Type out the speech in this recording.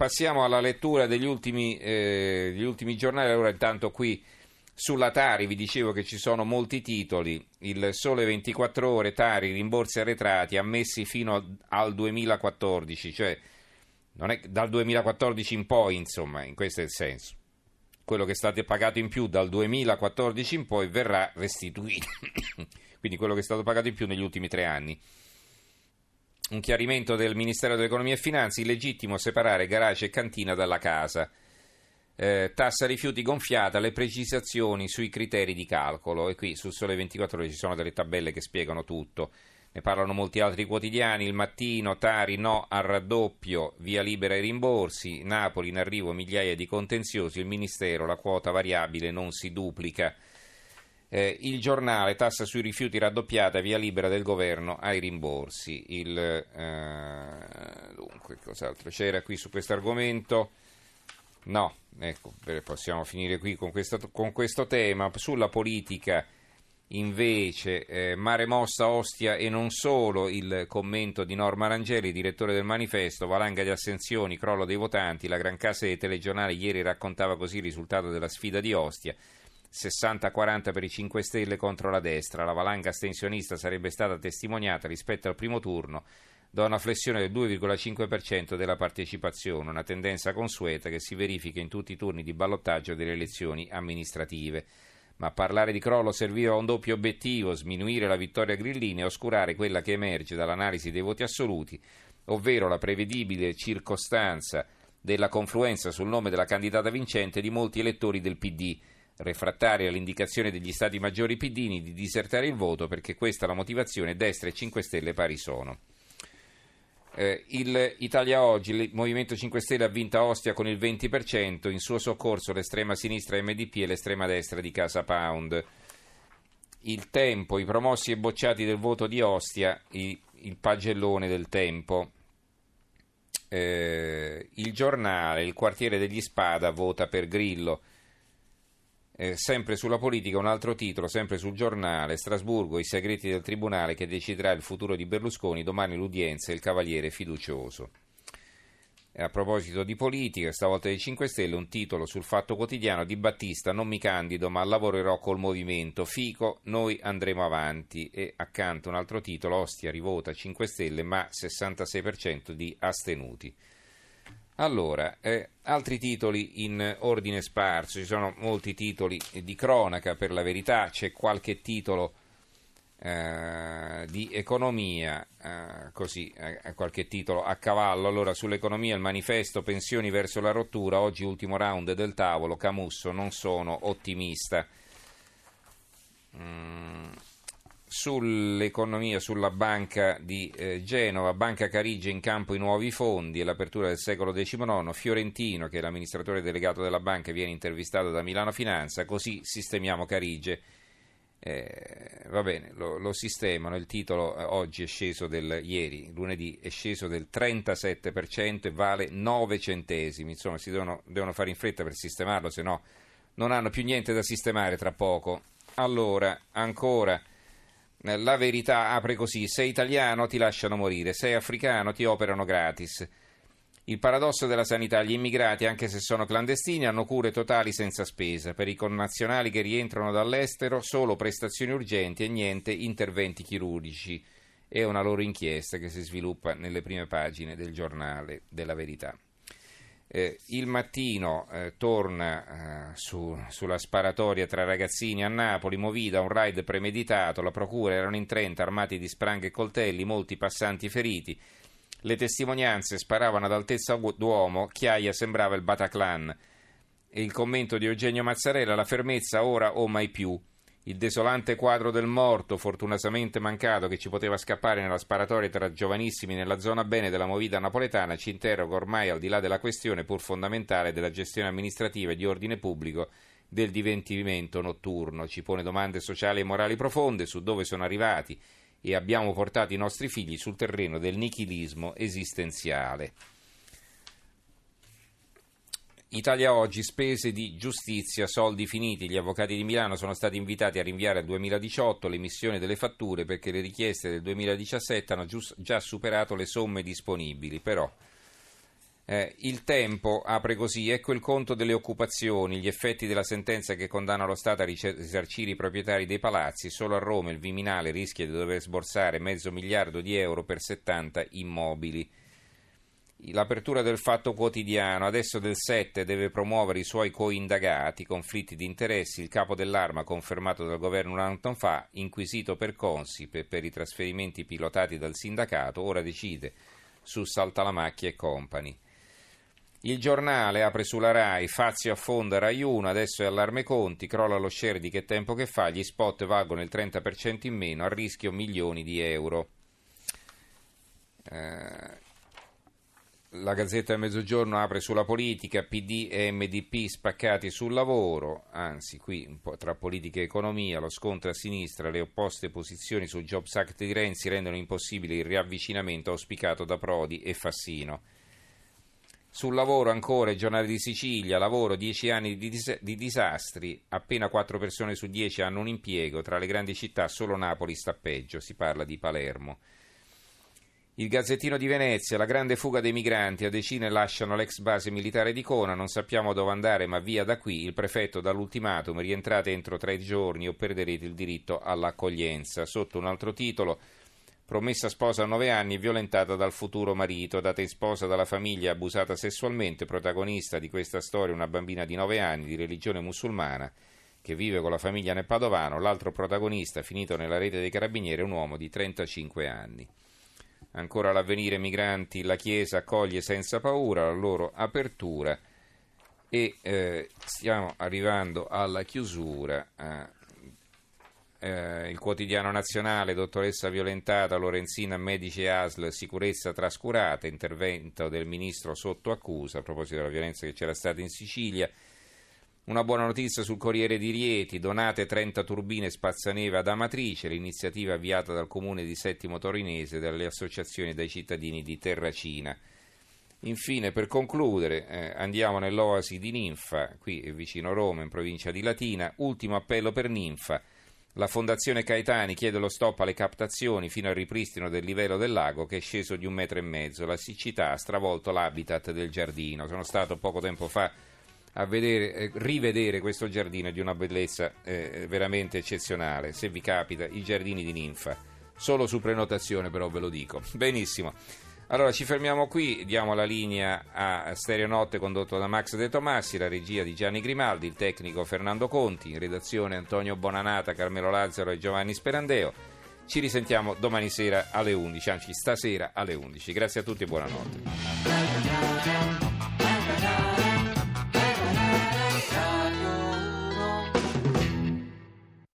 passiamo alla lettura degli ultimi, eh, degli ultimi giornali. Allora, intanto qui sulla Tari vi dicevo che ci sono molti titoli. Il Sole 24 Ore, Tari, rimborsi arretrati ammessi fino al 2014, cioè non è dal 2014 in poi, insomma, in questo è il senso. Quello che è stato pagato in più dal 2014 in poi verrà restituito. Quindi quello che è stato pagato in più negli ultimi tre anni. Un chiarimento del Ministero dell'Economia e Finanze, illegittimo separare garage e cantina dalla casa. Eh, tassa rifiuti gonfiata, le precisazioni sui criteri di calcolo. E qui sul Sole 24 ore ci sono delle tabelle che spiegano tutto. Ne parlano molti altri quotidiani, il mattino, Tari no al raddoppio, via libera ai rimborsi, Napoli in arrivo migliaia di contenziosi, il Ministero, la quota variabile non si duplica. Eh, il giornale, tassa sui rifiuti raddoppiata, via libera del governo ai rimborsi. Il, eh, dunque, cos'altro c'era qui su questo argomento? No, ecco, possiamo finire qui con questo, con questo tema. Sulla politica invece eh, Mare Mossa, Ostia e non solo il commento di Norma Rangeli, direttore del manifesto, valanga di assenzioni, crollo dei votanti, la gran casa dei telegiornali ieri raccontava così il risultato della sfida di Ostia. 60-40 per i 5 Stelle contro la destra, la valanga astensionista sarebbe stata testimoniata rispetto al primo turno da una flessione del 2,5% della partecipazione, una tendenza consueta che si verifica in tutti i turni di ballottaggio delle elezioni amministrative. Ma a parlare di crollo serviva un doppio obiettivo, sminuire la vittoria grillina e oscurare quella che emerge dall'analisi dei voti assoluti, ovvero la prevedibile circostanza della confluenza sul nome della candidata vincente di molti elettori del PD, refrattari all'indicazione degli stati maggiori pidini di disertare il voto perché questa è la motivazione destra e 5 Stelle pari sono. Eh, il Italia Oggi, il Movimento 5 Stelle ha vinto a Ostia con il 20%, in suo soccorso l'estrema sinistra MDP e l'estrema destra di Casa Pound. Il Tempo, i promossi e bocciati del voto di Ostia, i, il pagellone del Tempo. Eh, il giornale, il quartiere degli Spada vota per Grillo. Eh, sempre sulla politica, un altro titolo, sempre sul giornale, Strasburgo, i segreti del tribunale che deciderà il futuro di Berlusconi, domani l'udienza il cavaliere fiducioso. E a proposito di politica, stavolta dei 5 Stelle, un titolo sul Fatto Quotidiano di Battista, non mi candido ma lavorerò col movimento, Fico, noi andremo avanti e accanto un altro titolo, Ostia rivota 5 Stelle ma 66% di astenuti. Allora, eh, altri titoli in ordine sparso, ci sono molti titoli di cronaca per la verità, c'è qualche titolo eh, di economia, eh, così, eh, qualche titolo a cavallo. Allora, sull'economia il manifesto pensioni verso la rottura, oggi ultimo round del tavolo, Camusso, non sono ottimista. Mm sull'economia, sulla banca di eh, Genova, Banca Carige in campo i nuovi fondi e l'apertura del secolo XIX, Fiorentino che è l'amministratore delegato della banca viene intervistato da Milano Finanza, così sistemiamo Carige. Eh, va bene, lo, lo, sistemano, il titolo eh, oggi è sceso del ieri, lunedì è sceso del 37% e vale 9 centesimi, insomma si devono, devono fare in fretta per sistemarlo, se no non hanno più niente da sistemare tra poco. Allora, ancora la verità apre così: sei italiano ti lasciano morire, sei africano ti operano gratis. Il paradosso della sanità: gli immigrati, anche se sono clandestini, hanno cure totali senza spesa. Per i connazionali che rientrano dall'estero, solo prestazioni urgenti e niente interventi chirurgici. È una loro inchiesta che si sviluppa nelle prime pagine del giornale della verità. Eh, il mattino eh, torna eh, su, sulla sparatoria tra ragazzini a Napoli, Movida, un raid premeditato, la procura erano in 30 armati di spranghe e coltelli, molti passanti feriti. Le testimonianze sparavano ad altezza d'uomo, Chiaia sembrava il Bataclan. E il commento di Eugenio Mazzarella, la fermezza ora o mai più. Il desolante quadro del morto, fortunatamente mancato, che ci poteva scappare nella sparatoria tra giovanissimi nella zona bene della movida napoletana, ci interroga ormai al di là della questione pur fondamentale della gestione amministrativa e di ordine pubblico del divertimento notturno. Ci pone domande sociali e morali profonde su dove sono arrivati e abbiamo portato i nostri figli sul terreno del nichilismo esistenziale. Italia Oggi, spese di giustizia, soldi finiti. Gli avvocati di Milano sono stati invitati a rinviare al 2018 l'emissione delle fatture perché le richieste del 2017 hanno già superato le somme disponibili. Però Eh, il tempo apre così, ecco il conto delle occupazioni, gli effetti della sentenza che condanna lo Stato a risarcire i proprietari dei palazzi, solo a Roma il Viminale rischia di dover sborsare mezzo miliardo di euro per 70 immobili. L'apertura del fatto quotidiano, adesso del 7 deve promuovere i suoi coindagati, conflitti di interessi, il capo dell'arma confermato dal governo un anno fa, inquisito per Consip per i trasferimenti pilotati dal sindacato, ora decide su Saltalamacchia e Company. Il giornale apre sulla RAI, Fazio affonda Rai 1, adesso è allarme conti, crolla lo share di che tempo che fa, gli spot valgono il 30% in meno, a rischio milioni di euro. Eh, la Gazzetta del Mezzogiorno apre sulla politica, PD e MDP spaccati sul lavoro, anzi qui un po' tra politica e economia, lo scontro a sinistra, le opposte posizioni sul Jobs Act di Renzi rendono impossibile il riavvicinamento auspicato da Prodi e Fassino. Sul lavoro ancora, il giornale di Sicilia, lavoro 10 anni di, dis- di, disastri, appena 4 persone su 10 hanno un impiego, tra le grandi città solo Napoli sta peggio, si parla di Palermo. Il Gazzettino di Venezia, la grande fuga dei migranti, a decine lasciano l'ex base militare di Cona, non sappiamo dove andare ma via da qui, il prefetto dall'ultimatum, rientrate entro tre giorni o perderete il diritto all'accoglienza. Sotto un altro titolo promessa sposa a nove anni violentata dal futuro marito, data in sposa dalla famiglia abusata sessualmente, protagonista di questa storia una bambina di nove anni di religione musulmana che vive con la famiglia nel Padovano, l'altro protagonista finito nella rete dei carabinieri è un uomo di 35 anni. Ancora l'avvenire migranti, la Chiesa accoglie senza paura la loro apertura e eh, stiamo arrivando alla chiusura. Eh, eh, il quotidiano nazionale, dottoressa violentata, Lorenzina, medici ASL, sicurezza trascurata, intervento del ministro sotto accusa a proposito della violenza che c'era stata in Sicilia. Una buona notizia sul Corriere di Rieti, donate 30 turbine spazzaneve ad Amatrice, l'iniziativa avviata dal comune di Settimo Torinese e dalle associazioni dai cittadini di Terracina. Infine, per concludere, eh, andiamo nell'oasi di Ninfa, qui vicino Roma, in provincia di Latina. Ultimo appello per Ninfa. La Fondazione Caetani chiede lo stop alle captazioni fino al ripristino del livello del lago che è sceso di un metro e mezzo. La siccità ha stravolto l'habitat del giardino. Sono stato poco tempo fa a vedere, eh, rivedere questo giardino di una bellezza eh, veramente eccezionale. Se vi capita, i giardini di ninfa. Solo su prenotazione, però ve lo dico. Benissimo. Allora ci fermiamo qui, diamo la linea a Stereo Notte condotto da Max De Tomassi, la regia di Gianni Grimaldi, il tecnico Fernando Conti, in redazione Antonio Bonanata, Carmelo Lazzaro e Giovanni Sperandeo. Ci risentiamo domani sera alle 11, anzi stasera alle 11. Grazie a tutti e buonanotte.